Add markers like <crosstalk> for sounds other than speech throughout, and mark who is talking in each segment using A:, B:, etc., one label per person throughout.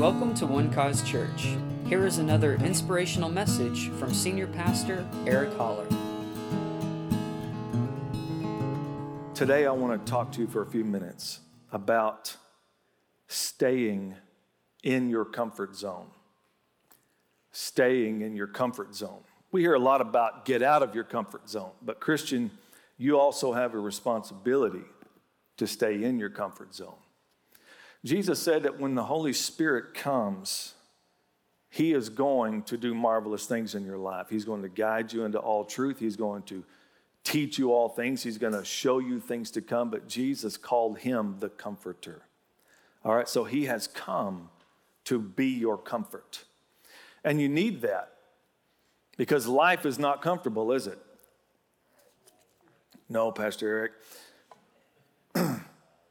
A: Welcome to One Cause Church. Here is another inspirational message from Senior Pastor Eric Holler.
B: Today, I want to talk to you for a few minutes about staying in your comfort zone. Staying in your comfort zone. We hear a lot about get out of your comfort zone, but Christian, you also have a responsibility to stay in your comfort zone. Jesus said that when the Holy Spirit comes, He is going to do marvelous things in your life. He's going to guide you into all truth. He's going to teach you all things. He's going to show you things to come. But Jesus called Him the Comforter. All right, so He has come to be your comfort. And you need that because life is not comfortable, is it? No, Pastor Eric.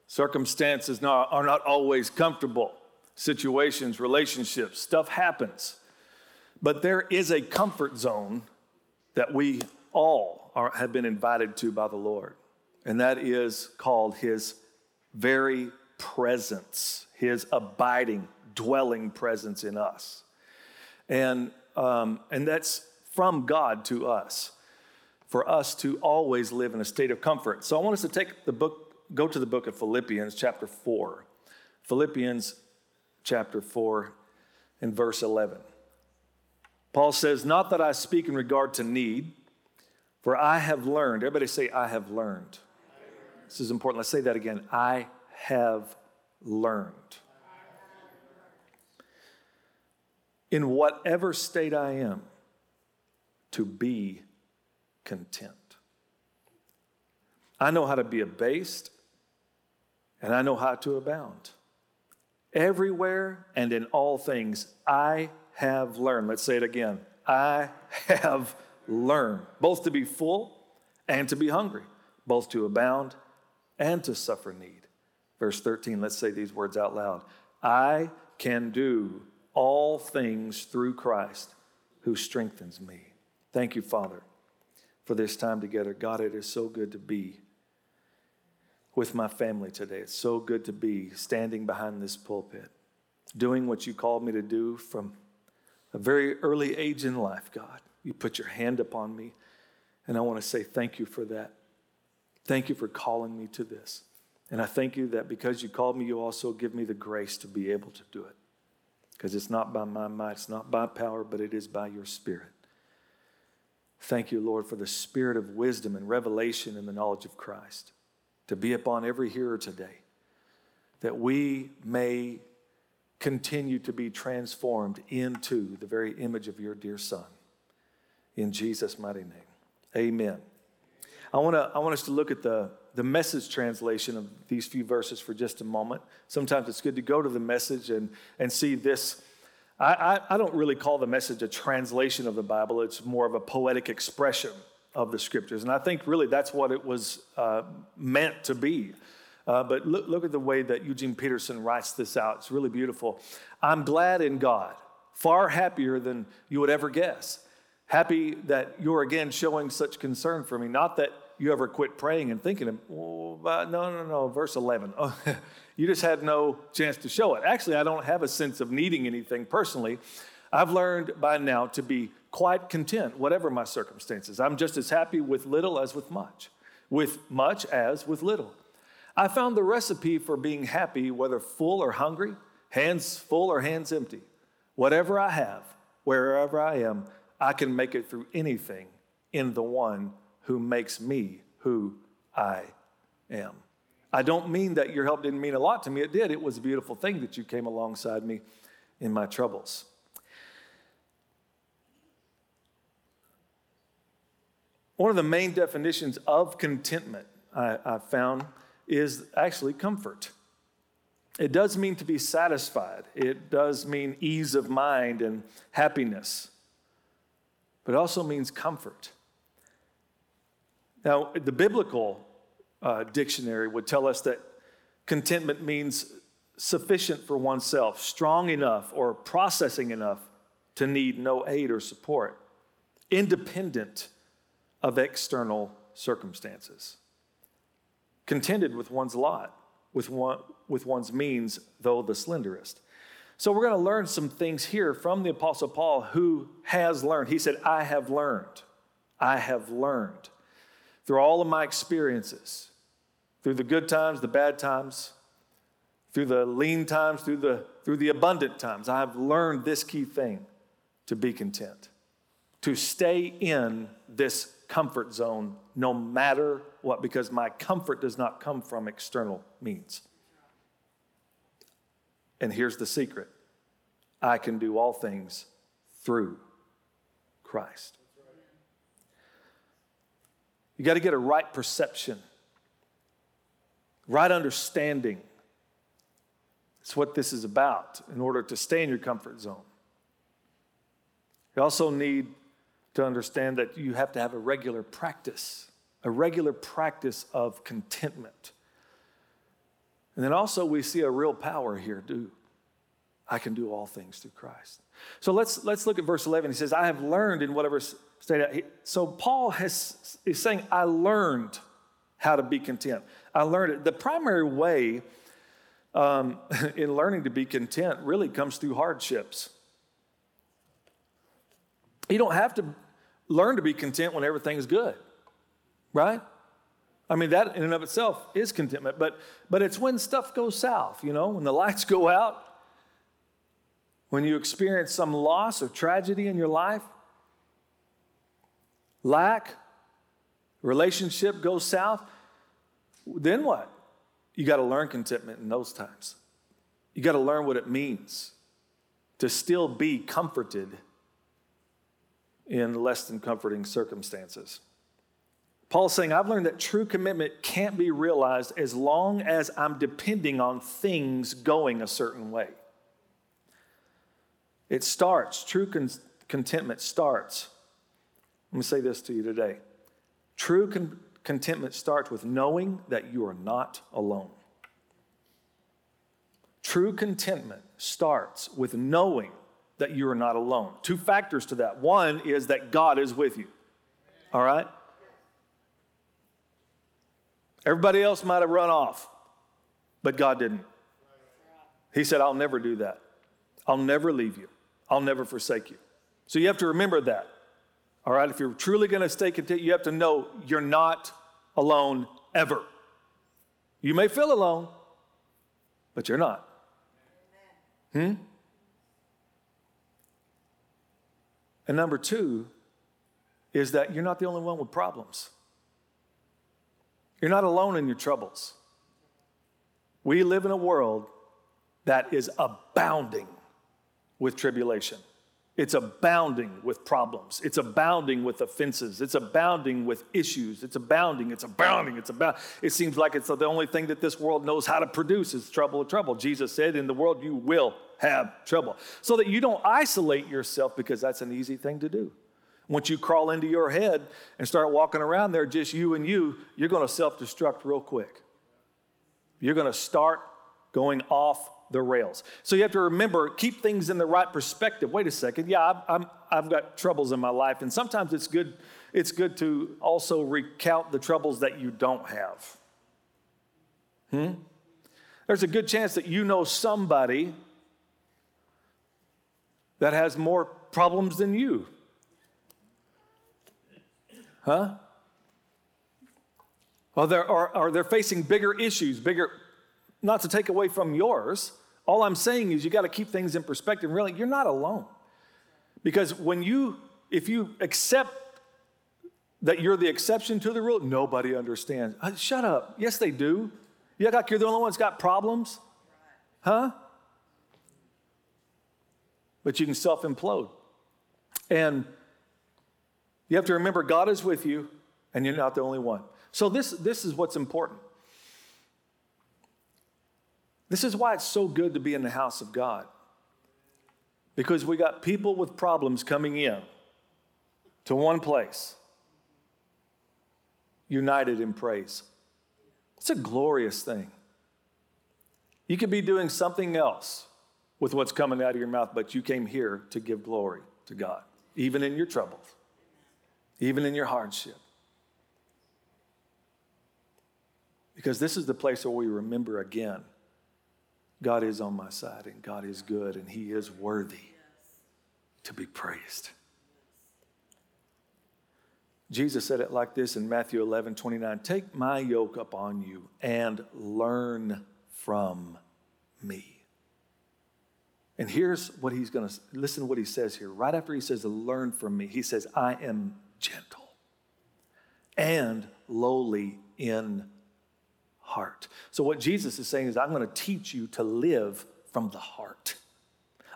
B: Circumstances not, are not always comfortable. Situations, relationships, stuff happens. But there is a comfort zone that we all are, have been invited to by the Lord, and that is called His very presence, His abiding, dwelling presence in us. And, um, and that's from God to us, for us to always live in a state of comfort. So I want us to take the book go to the book of Philippians, chapter 4. Philippians, chapter 4, and verse 11. Paul says, Not that I speak in regard to need, for I have learned. Everybody say, I have learned. This is important. Let's say that again. I have learned. In whatever state I am, to be content. I know how to be abased and I know how to abound. Everywhere and in all things, I have learned. Let's say it again. I have learned both to be full and to be hungry, both to abound and to suffer need. Verse 13, let's say these words out loud. I can do all things through Christ who strengthens me. Thank you, Father, for this time together. God, it is so good to be with my family today. It's so good to be standing behind this pulpit, doing what you called me to do from a very early age in life, God. You put your hand upon me, and I want to say thank you for that. Thank you for calling me to this. And I thank you that because you called me, you also give me the grace to be able to do it. Because it's not by my might, it's not by power, but it is by your Spirit. Thank you, Lord, for the spirit of wisdom and revelation in the knowledge of Christ to be upon every hearer today, that we may continue to be transformed into the very image of your dear Son. In Jesus' mighty name. Amen. I want to I want us to look at the, the message translation of these few verses for just a moment. Sometimes it's good to go to the message and, and see this. I, I, I don't really call the message a translation of the Bible, it's more of a poetic expression of the scriptures. And I think really that's what it was uh, meant to be. Uh, but look, look at the way that Eugene Peterson writes this out. It's really beautiful. I'm glad in God, far happier than you would ever guess. Happy that you're again showing such concern for me. Not that you ever quit praying and thinking, oh, no, no, no, verse 11. Oh, <laughs> you just had no chance to show it. Actually, I don't have a sense of needing anything personally. I've learned by now to be quite content, whatever my circumstances. I'm just as happy with little as with much, with much as with little. I found the recipe for being happy, whether full or hungry, hands full or hands empty. Whatever I have, wherever I am, I can make it through anything in the one who makes me who I am. I don't mean that your help didn't mean a lot to me. It did. It was a beautiful thing that you came alongside me in my troubles. One of the main definitions of contentment I, I found is actually comfort. It does mean to be satisfied, it does mean ease of mind and happiness, but it also means comfort. Now, the biblical uh, dictionary would tell us that contentment means sufficient for oneself, strong enough or processing enough to need no aid or support, independent of external circumstances. Contented with one's lot, with, one, with one's means, though the slenderest. So we're going to learn some things here from the Apostle Paul who has learned. He said, I have learned. I have learned through all of my experiences, through the good times, the bad times, through the lean times, through the, through the abundant times. I have learned this key thing to be content, to stay in this comfort zone no matter what, because my comfort does not come from external means. And here's the secret I can do all things through Christ. You got to get a right perception, right understanding. It's what this is about in order to stay in your comfort zone. You also need to understand that you have to have a regular practice, a regular practice of contentment. And then also, we see a real power here, too. I can do all things through Christ. So let's, let's look at verse 11. He says, I have learned in whatever state. So Paul has, is saying, I learned how to be content. I learned it. The primary way um, <laughs> in learning to be content really comes through hardships. You don't have to learn to be content when everything's good, right? I mean, that in and of itself is contentment, but, but it's when stuff goes south, you know, when the <laughs> lights go out, when you experience some loss or tragedy in your life, lack, relationship goes south, then what? You got to learn contentment in those times. You got to learn what it means to still be comforted in less than comforting circumstances. Paul's saying, I've learned that true commitment can't be realized as long as I'm depending on things going a certain way. It starts, true con- contentment starts. Let me say this to you today. True con- contentment starts with knowing that you are not alone. True contentment starts with knowing that you are not alone. Two factors to that. One is that God is with you. All right? Everybody else might have run off, but God didn't. He said, I'll never do that. I'll never leave you. I'll never forsake you. So you have to remember that. All right? If you're truly going to stay content, you have to know you're not alone ever. You may feel alone, but you're not. Hmm? And number two is that you're not the only one with problems. You're not alone in your troubles. We live in a world that is abounding with tribulation. It's abounding with problems. It's abounding with offenses. It's abounding with issues. It's abounding. It's abounding. It's about. It seems like it's the only thing that this world knows how to produce is trouble and trouble. Jesus said, "In the world you will have trouble," so that you don't isolate yourself because that's an easy thing to do. Once you crawl into your head and start walking around there, just you and you, you're going to self-destruct real quick. You're going to start going off the rails. So you have to remember, keep things in the right perspective. Wait a second, yeah, i have got troubles in my life, and sometimes it's good. It's good to also recount the troubles that you don't have. Hmm? There's a good chance that you know somebody that has more problems than you. Huh? Or they're, or, or they're facing bigger issues, bigger, not to take away from yours, all I'm saying is you got to keep things in perspective. Really, you're not alone. Because when you, if you accept that you're the exception to the rule, nobody understands. Uh, shut up. Yes, they do. You act like you're the only one that's got problems? Huh? But you can self implode. And you have to remember God is with you, and you're not the only one. So, this, this is what's important. This is why it's so good to be in the house of God. Because we got people with problems coming in to one place, united in praise. It's a glorious thing. You could be doing something else with what's coming out of your mouth, but you came here to give glory to God, even in your troubles, even in your hardship. Because this is the place where we remember again God is on my side and God is good and He is worthy to be praised. Jesus said it like this in Matthew 11 29 Take my yoke upon you and learn from me. And here's what he's going to listen to what he says here. Right after he says, Learn from me, he says, I am gentle and lowly in heart. So, what Jesus is saying is, I'm going to teach you to live from the heart.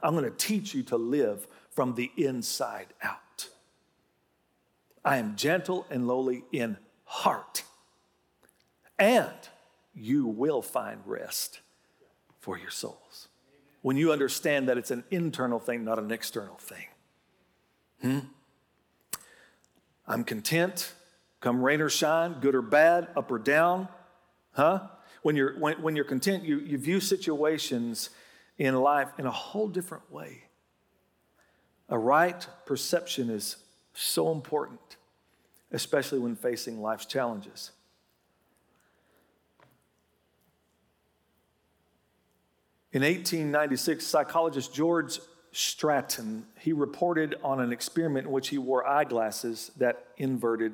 B: I'm going to teach you to live from the inside out. I am gentle and lowly in heart, and you will find rest for your souls. When you understand that it's an internal thing, not an external thing. Hmm? I'm content, come rain or shine, good or bad, up or down. Huh? When you're, when, when you're content, you, you view situations in life in a whole different way. A right perception is so important, especially when facing life's challenges. In 1896, psychologist George Stratton, he reported on an experiment in which he wore eyeglasses that inverted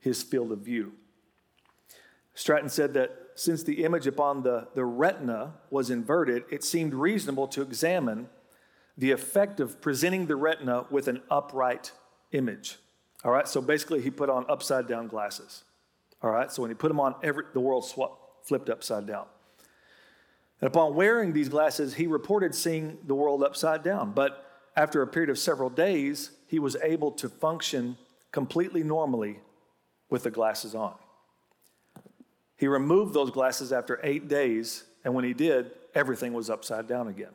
B: his field of view. Stratton said that since the image upon the, the retina was inverted, it seemed reasonable to examine the effect of presenting the retina with an upright image. All right, so basically, he put on upside down glasses. All right, so when he put them on, every, the world swapped, flipped upside down. And upon wearing these glasses, he reported seeing the world upside down. But after a period of several days, he was able to function completely normally with the glasses on. He removed those glasses after eight days, and when he did, everything was upside down again.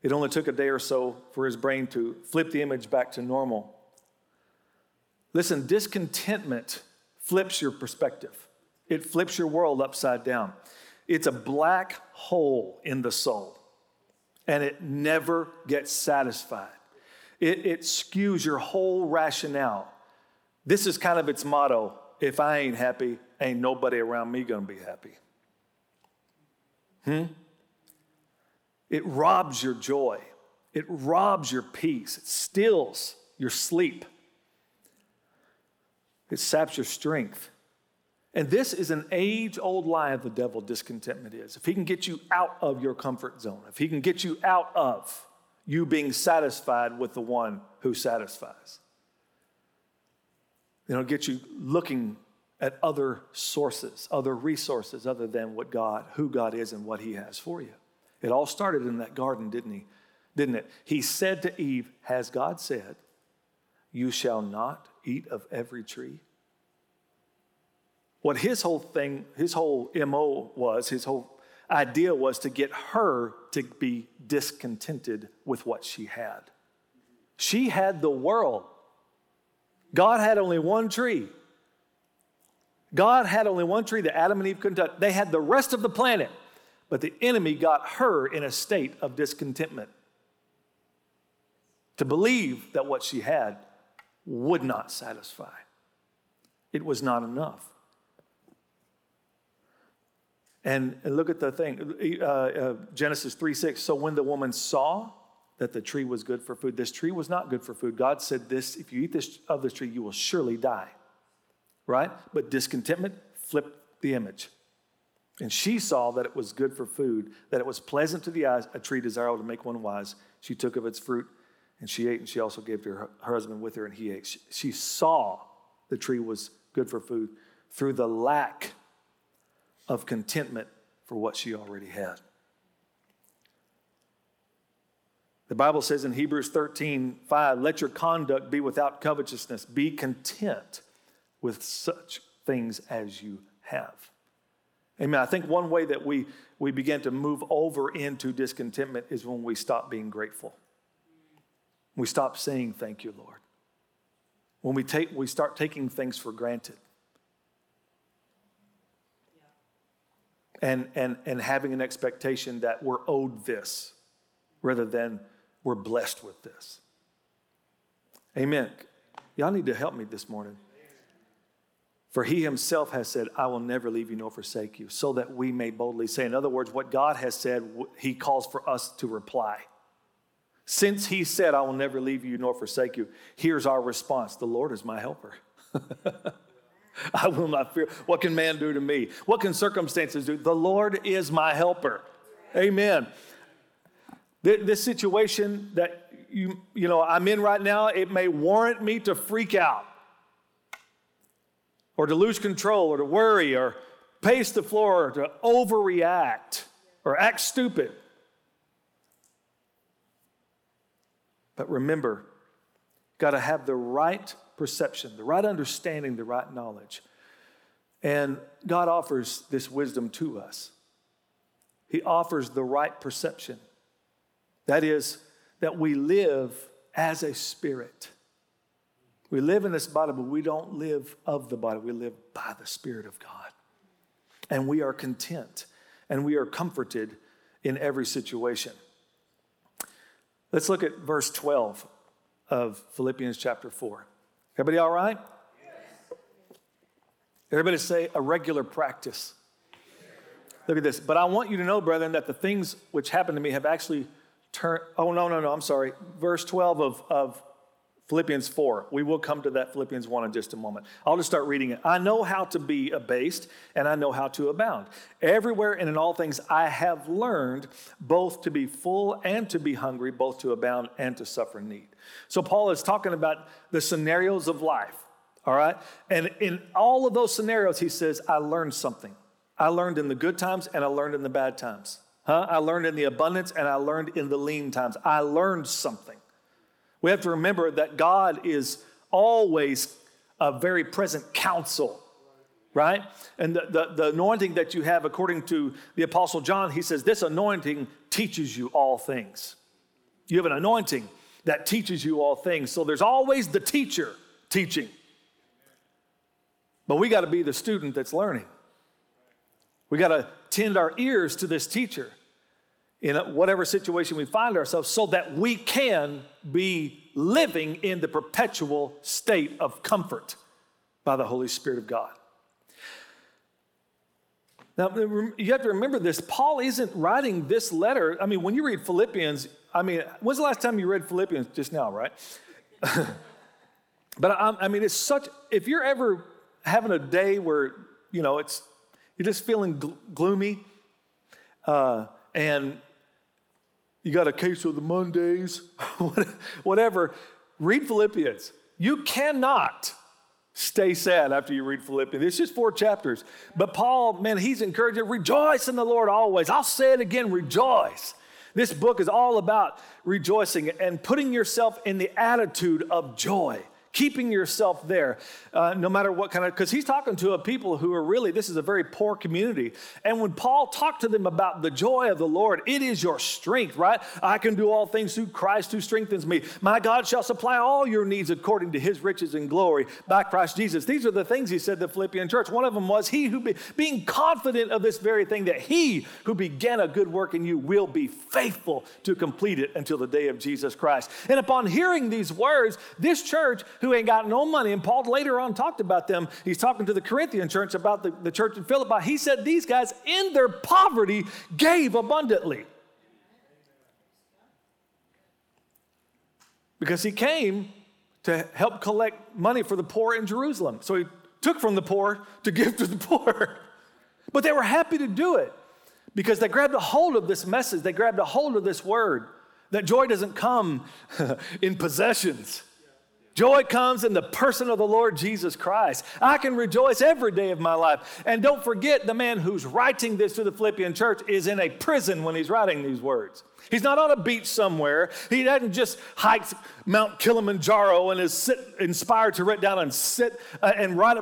B: It only took a day or so for his brain to flip the image back to normal. Listen, discontentment flips your perspective, it flips your world upside down. It's a black hole in the soul, and it never gets satisfied. It, it skews your whole rationale. This is kind of its motto if I ain't happy, ain't nobody around me gonna be happy. Hmm? It robs your joy, it robs your peace, it steals your sleep, it saps your strength. And this is an age old lie of the devil, discontentment is. If he can get you out of your comfort zone, if he can get you out of you being satisfied with the one who satisfies, know, get you looking at other sources, other resources other than what God, who God is and what he has for you. It all started in that garden, didn't he? Didn't it? He said to Eve, Has God said, You shall not eat of every tree? What his whole thing, his whole MO was, his whole idea was to get her to be discontented with what she had. She had the world. God had only one tree. God had only one tree that Adam and Eve couldn't touch. They had the rest of the planet, but the enemy got her in a state of discontentment to believe that what she had would not satisfy. It was not enough. And, and look at the thing uh, uh, Genesis 3 6. So when the woman saw that the tree was good for food, this tree was not good for food. God said, This, if you eat this of this tree, you will surely die. Right? But discontentment flipped the image. And she saw that it was good for food, that it was pleasant to the eyes, a tree desirable to make one wise. She took of its fruit and she ate, and she also gave to her, her husband with her, and he ate. She, she saw the tree was good for food through the lack of contentment for what she already had. The Bible says in Hebrews 13, 5, let your conduct be without covetousness. Be content with such things as you have. Amen. I think one way that we, we begin to move over into discontentment is when we stop being grateful. We stop saying, Thank you, Lord. When we, take, we start taking things for granted. And, and, and having an expectation that we're owed this rather than we're blessed with this. Amen. Y'all need to help me this morning. For he himself has said, I will never leave you nor forsake you, so that we may boldly say. In other words, what God has said, he calls for us to reply. Since he said, I will never leave you nor forsake you, here's our response The Lord is my helper. <laughs> <laughs> I will not fear. What can man do to me? What can circumstances do? The Lord is my helper. Amen. This situation that you, you know I'm in right now, it may warrant me to freak out or to lose control or to worry or pace the floor or to overreact or act stupid. But remember, got to have the right perception, the right understanding, the right knowledge. And God offers this wisdom to us. He offers the right perception. That is, that we live as a spirit. We live in this body, but we don't live of the body. We live by the Spirit of God. And we are content and we are comforted in every situation. Let's look at verse 12 of Philippians chapter 4. Everybody all right? Yes. Everybody say a regular practice. Look at this. But I want you to know, brethren, that the things which happened to me have actually turned. Oh, no, no, no, I'm sorry. Verse 12 of, of Philippians 4. We will come to that Philippians 1 in just a moment. I'll just start reading it. I know how to be abased and I know how to abound. Everywhere and in all things I have learned both to be full and to be hungry, both to abound and to suffer need. So Paul is talking about the scenarios of life, all right? And in all of those scenarios, he says, I learned something. I learned in the good times and I learned in the bad times. Huh? I learned in the abundance and I learned in the lean times. I learned something. We have to remember that God is always a very present counsel, right? And the, the, the, anointing that you have, according to the Apostle John, he says, This anointing teaches you all things. You have an anointing that teaches you all things. So there's always the teacher teaching. But we got to be the student that's learning. We got to tend our ears to this teacher in whatever situation we find ourselves so that we can be living in the perpetual state of comfort by the Holy Spirit of God. Now, you have to remember this. Paul isn't writing this letter. I mean, when you read Philippians, I mean, when's the last time you read Philippians? Just now, right? <laughs> but I, I mean, it's such, if you're ever having a day where, you know, it's, you're just feeling gl- gloomy uh, and you got a case of the Mondays, <laughs> whatever, read Philippians. You cannot stay sad after you read Philippians. It's just four chapters. But Paul, man, he's encouraging, rejoice in the Lord always. I'll say it again, rejoice. This book is all about rejoicing and putting yourself in the attitude of joy keeping yourself there, uh, no matter what kind of, because he's talking to a people who are really, this is a very poor community. And when Paul talked to them about the joy of the Lord, it is your strength, right? I can do all things through Christ who strengthens me. My God shall supply all your needs according to his riches and glory by Christ Jesus. These are the things he said to the Philippian church. One of them was, He who, be, being confident of this very thing, that he who began a good work in you will be faithful to complete it until the day of Jesus Christ. And upon hearing these words, this church, who ain't got no money. And Paul later on talked about them. He's talking to the Corinthian church about the, the church in Philippi. He said these guys, in their poverty, gave abundantly. Because he came to help collect money for the poor in Jerusalem. So he took from the poor to <laughs> give to the poor. But they were happy to do it because they grabbed a hold of this message, they grabbed a hold of this word that joy doesn't come <laughs> in possessions. Joy comes in the person of the Lord Jesus Christ. I can rejoice every day of my life. And don't forget, the man who's writing this to the Philippian church is in a prison when he's writing these words. He's not on a beach somewhere. He hasn't just hiked Mount Kilimanjaro and is sit, inspired to write down and sit uh, and write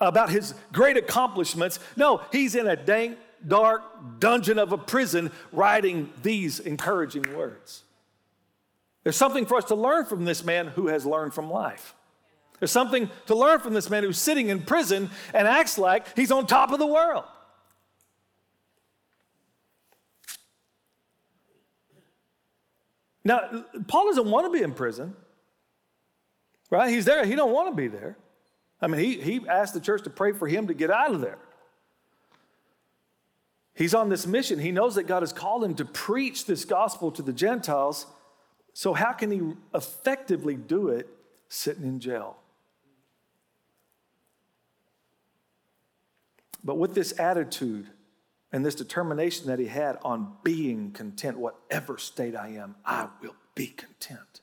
B: about his great accomplishments. No, he's in a dank, dark dungeon of a prison writing these encouraging words. There's something for us to learn from this man who has learned from life. There's something to learn from this man who's sitting in prison and acts like he's on top of the world. Now, Paul doesn't want to be in prison, right? He's there. He don't want to be there. I mean, he, he asked the church to pray for him to get out of there. He's on this mission. He knows that God has called him to preach this gospel to the Gentiles. So, how can he effectively do it sitting in jail? But with this attitude and this determination that he had on being content, whatever state I am, I will be content.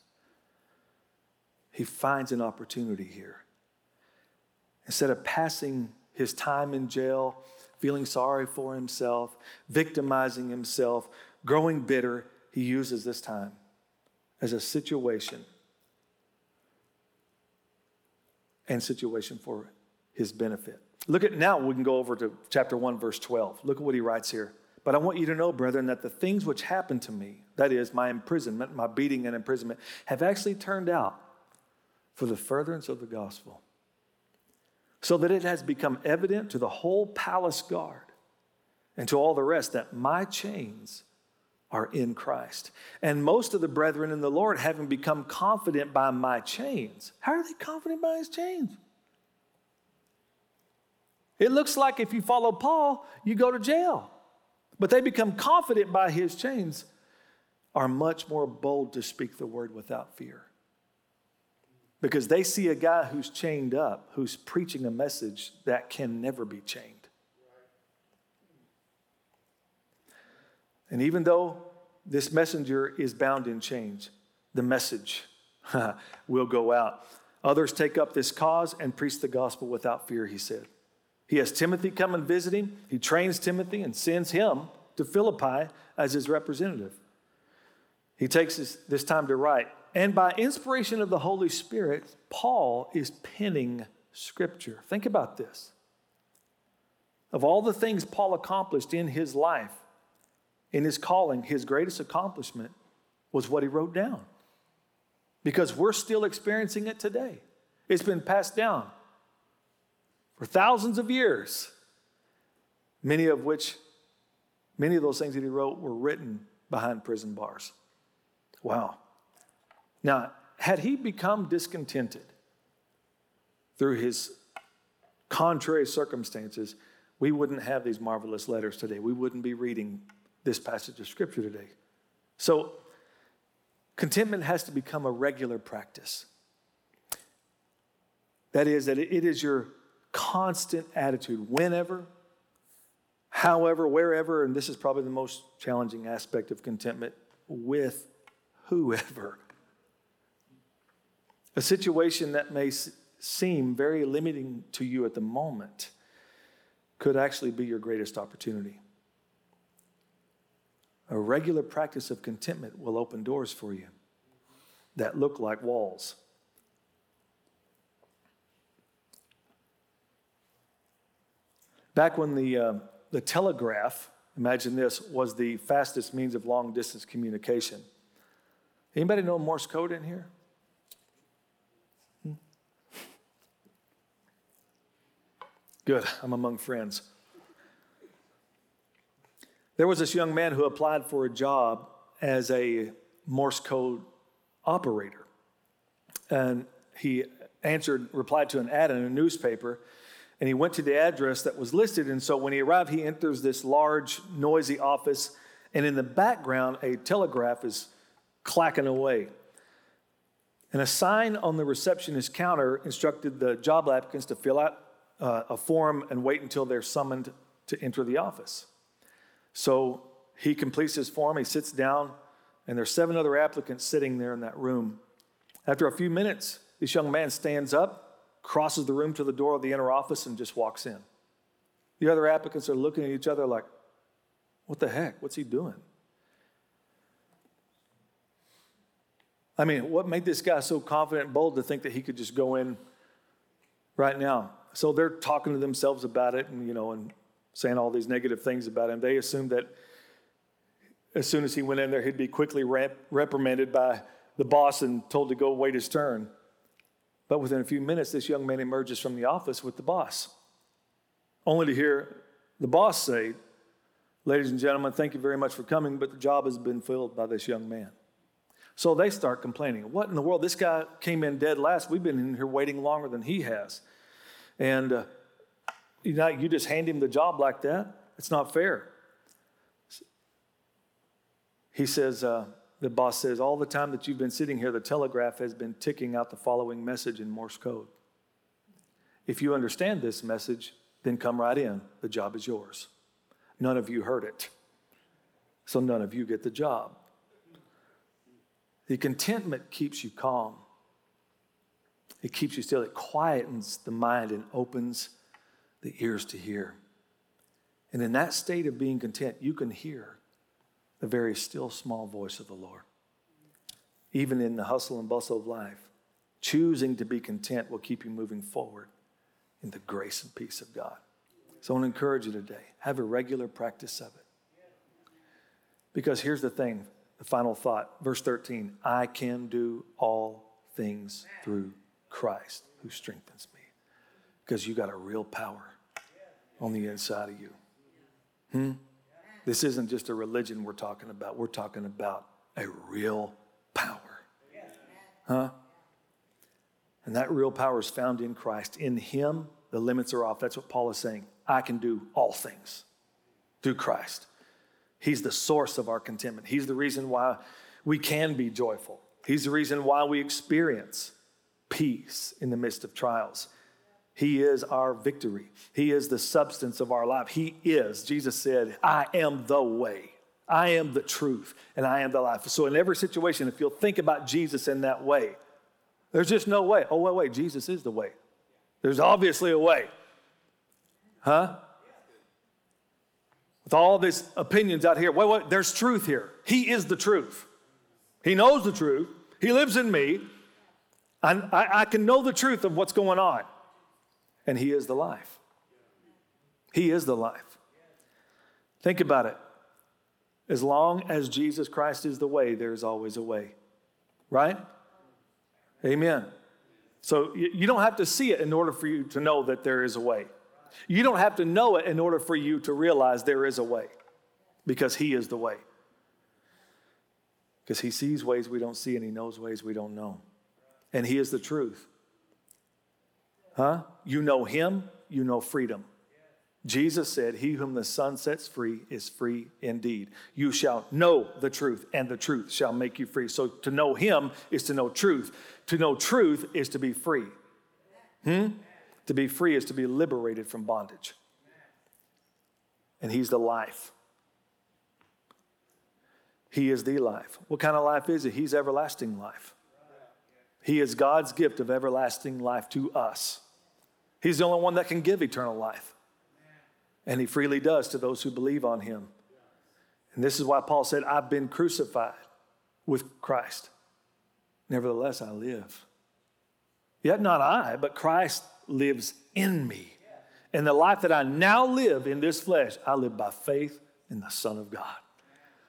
B: He finds an opportunity here. Instead of passing his time in jail, feeling sorry for himself, victimizing himself, growing bitter, he uses this time as a situation and situation for his benefit. Look at now, we can go over to chapter 1, verse 12. Look at what he writes here. But I want you to know, brethren, that the things which happened to me, that is, my imprisonment, my beating and imprisonment, have actually turned out for the furtherance of the gospel so that it has become evident to the whole palace guard and to all the rest that my chains are in Christ. And most of the brethren in the Lord, having become confident by my chains, how are they confident by his chains? It looks like if you follow Paul, you go to jail. But they become confident by his chains, are much more bold to speak the word without fear because they see a guy who's chained up, who's preaching a message that can never be chained. And even though this messenger is bound in chains, the message <laughs> will go out. Others take up this cause and preach the gospel without fear, he said. He has Timothy come and visit him. He trains Timothy and sends him to Philippi as his representative. He takes this, this time to write and by inspiration of the Holy Spirit, Paul is penning scripture. Think about this. Of all the things Paul accomplished in his life, in his calling, his greatest accomplishment was what he wrote down. Because we're still experiencing it today. It's been passed down for thousands of years, many of which, many of those things that he wrote were written behind prison bars. Wow. Now, had he become discontented through his contrary circumstances, we wouldn't have these marvelous letters today. We wouldn't be reading this passage of Scripture today. So, contentment has to become a regular practice. That is, that it is your constant attitude whenever, however, wherever, and this is probably the most challenging aspect of contentment with whoever. A situation that may seem very limiting to you at the moment could actually be your greatest opportunity. A regular practice of contentment will open doors for you that look like walls. Back when the, uh, the telegraph, imagine this, was the fastest means of long distance communication. Anybody know Morse code in here? Good, I'm among friends. There was this young man who applied for a job as a Morse code operator. And he answered, replied to an ad in a newspaper, and he went to the address that was listed. And so when he arrived, he enters this large, noisy office, and in the background, a telegraph is clacking away. And a sign on the receptionist counter instructed the job applicants to fill out uh, a form and wait until they're summoned to enter the office. So he completes his form, he sits down, and there's seven other applicants sitting there in that room. After a few minutes, this young man stands up, crosses the room to the door of the inner office, and just walks in. The other applicants are looking at each other like, what the heck? What's he doing? I mean, what made this guy so confident and bold to think that he could just go in right now? so they're talking to themselves about it and, you know, and saying all these negative things about him. They assumed that as soon as he went in there, he'd be quickly rep- reprimanded by the boss and told to go wait his turn. But within a few minutes, this young man emerges from the office with the boss, only to hear the boss say, Ladies and gentlemen, thank you very much for coming, but the job has been filled by this young man. So they start complaining. What in the world? This guy came in dead last. We've been in here waiting longer than he has. And uh, you, know, you just hand him the job like that. It's not fair. He says, uh, the boss says, all the time that you've been sitting here, the telegraph has been ticking out the following message in Morse code. If you understand this message, then come right in. The job is yours. None of you heard it, so none of you get the job. The contentment keeps you calm. It keeps you still. It quietens the mind and opens the ears to hear. And in that state of being content, you can hear the very still small voice of the Lord. Even in the hustle and bustle of life, choosing to be content will keep you moving forward in the grace and peace of God. So I want to encourage you today have a regular practice of it. Because here's the thing the final thought, verse 13 I can do all things through Christ who strengthens me. Because you got a real power on the inside of you. Hmm? This isn't just a religion we're talking about, we're talking about a real power. Huh? And that real power is found in Christ. In Him, the limits are off. That's what Paul is saying. I can do all things through Christ. He's the source of our contentment. He's the reason why we can be joyful. He's the reason why we experience peace in the midst of trials. He is our victory. He is the substance of our life. He is, Jesus said, I am the way, I am the truth, and I am the life. So, in every situation, if you'll think about Jesus in that way, there's just no way. Oh, wait, wait, Jesus is the way. There's obviously a way. Huh? With all these opinions out here, wait, wait, there's truth here. He is the truth. He knows the truth. He lives in me. I, I, I can know the truth of what's going on. And He is the life. He is the life. Think about it. As long as Jesus Christ is the way, there's always a way. Right? Amen. So you don't have to see it in order for you to know that there is a way. You don't have to know it in order for you to realize there is a way because He is the way. Because He sees ways we don't see and He knows ways we don't know. And He is the truth. Huh? You know Him, you know freedom. Jesus said, He whom the Son sets free is free indeed. You shall know the truth, and the truth shall make you free. So to know Him is to know truth. To know truth is to be free. Hmm? To be free is to be liberated from bondage. And He's the life. He is the life. What kind of life is it? He's everlasting life. He is God's gift of everlasting life to us. He's the only one that can give eternal life. And He freely does to those who believe on Him. And this is why Paul said, I've been crucified with Christ. Nevertheless, I live. Yet not I, but Christ lives in me. And the life that I now live in this flesh, I live by faith in the Son of God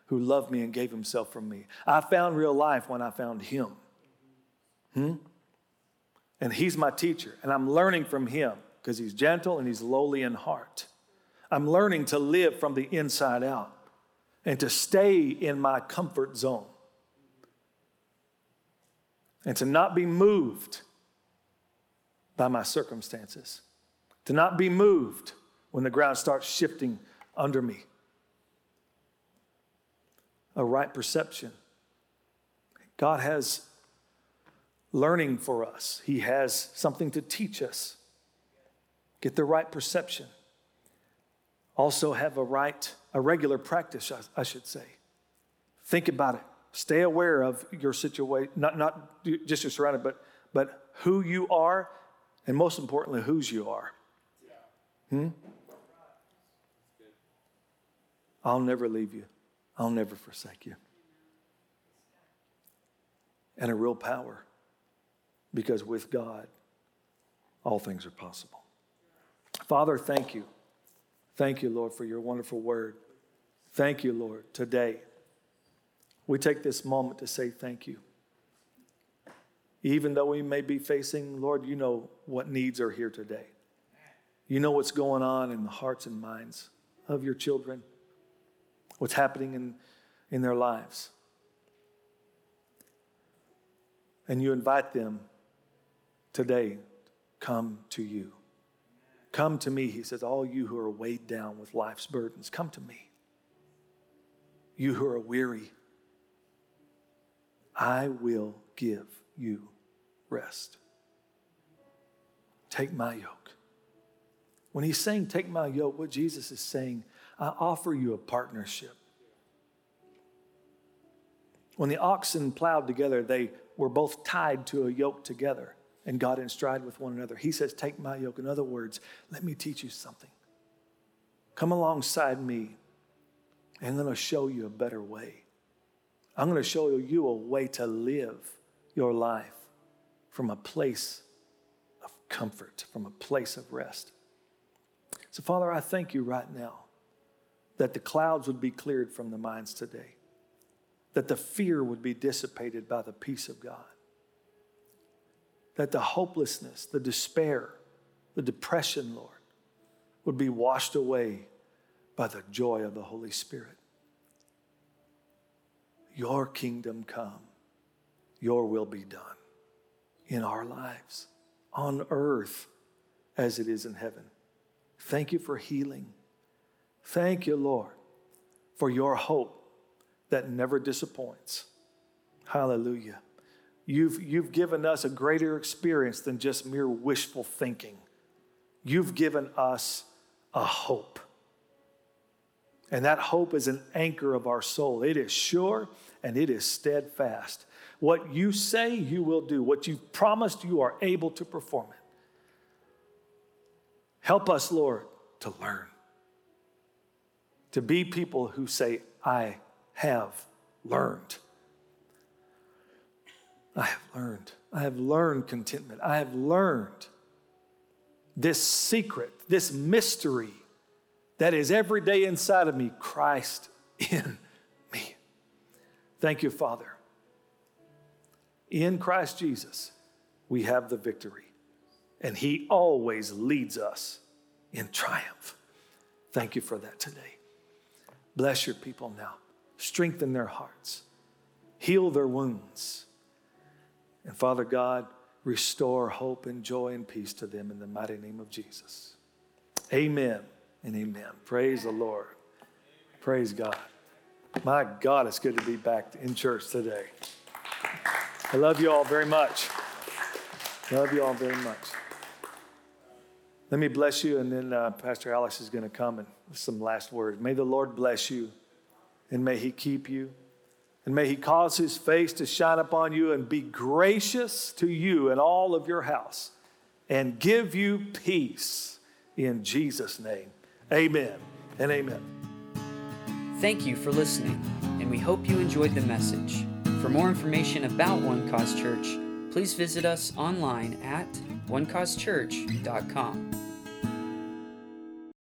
B: who loved me and gave himself for me. I found real life when I found him. Hmm? And he's my teacher, and I'm learning from him because he's gentle and he's lowly in heart. I'm learning to live from the inside out and to stay in my comfort zone and to not be moved by my circumstances, to not be moved when the ground starts shifting under me. A right perception. God has learning for us, He has something to teach us. Get the right perception. Also, have a right, a regular practice, I, should say. Think about it. Stay aware of your situation, not, not just your surrounding, but, but who you are and most importantly, whose you are. Hmm? I'll never leave you, I'll never forsake you. And a real power, because with God, all things are possible. Father, thank you. Thank you, Lord, for your wonderful word. Thank you, Lord, today. We take this moment to say thank you. Even though we may be facing, Lord, you know what needs are here today. You know what's going on in the hearts and minds of your children, what's happening in, in their lives. And you invite them today, come to you. Come to me, he says, all you who are weighed down with life's burdens, come to me. You who are weary, I will give you rest. Take my yoke. When he's saying, Take my yoke, what Jesus is saying, I offer you a partnership. When the oxen plowed together, they were both tied to a yoke together and God in stride with one another. He says, Take my yoke. In other words, let me teach you something. Come alongside me, and I'm going to show you a better way. I'm going to show you a way to live your life from a place of comfort, from a place of rest. So, Father, I thank you right now that the clouds would be cleared from the minds today, that the fear would be dissipated by the peace of God, that the hopelessness, the despair, the depression, Lord, would be washed away by the joy of the Holy Spirit. Your kingdom come, your will be done in our lives, on earth as it is in heaven. Thank you for healing. Thank you, Lord, for your hope that never disappoints. Hallelujah. You've, you've given us a greater experience than just mere wishful thinking. You've given us a hope. And that hope is an anchor of our soul. It is sure and it is steadfast. What you say, you will do. What you've promised, you are able to perform it. Help us, Lord, to learn. To be people who say, I have learned. I have learned. I have learned contentment. I have learned this secret, this mystery that is every day inside of me Christ in me. Thank you, Father. In Christ Jesus, we have the victory, and He always leads us in triumph. Thank you for that today. Bless your people now, strengthen their hearts, heal their wounds, and Father God, restore hope and joy and peace to them in the mighty name of Jesus. Amen and amen. Praise the Lord. Praise God. My God, it's good to be back in church today. I love you all very much. Love you all very much. Let me bless you, and then uh, Pastor Alex is going to come and some last words. May the Lord bless you, and may He keep you, and may He cause His face to shine upon you and be gracious to you and all of your house, and give you peace in Jesus' name. Amen and amen.
A: Thank you for listening, and we hope you enjoyed the message. For more information about One Cause Church, please visit us online at onecausechurch.com.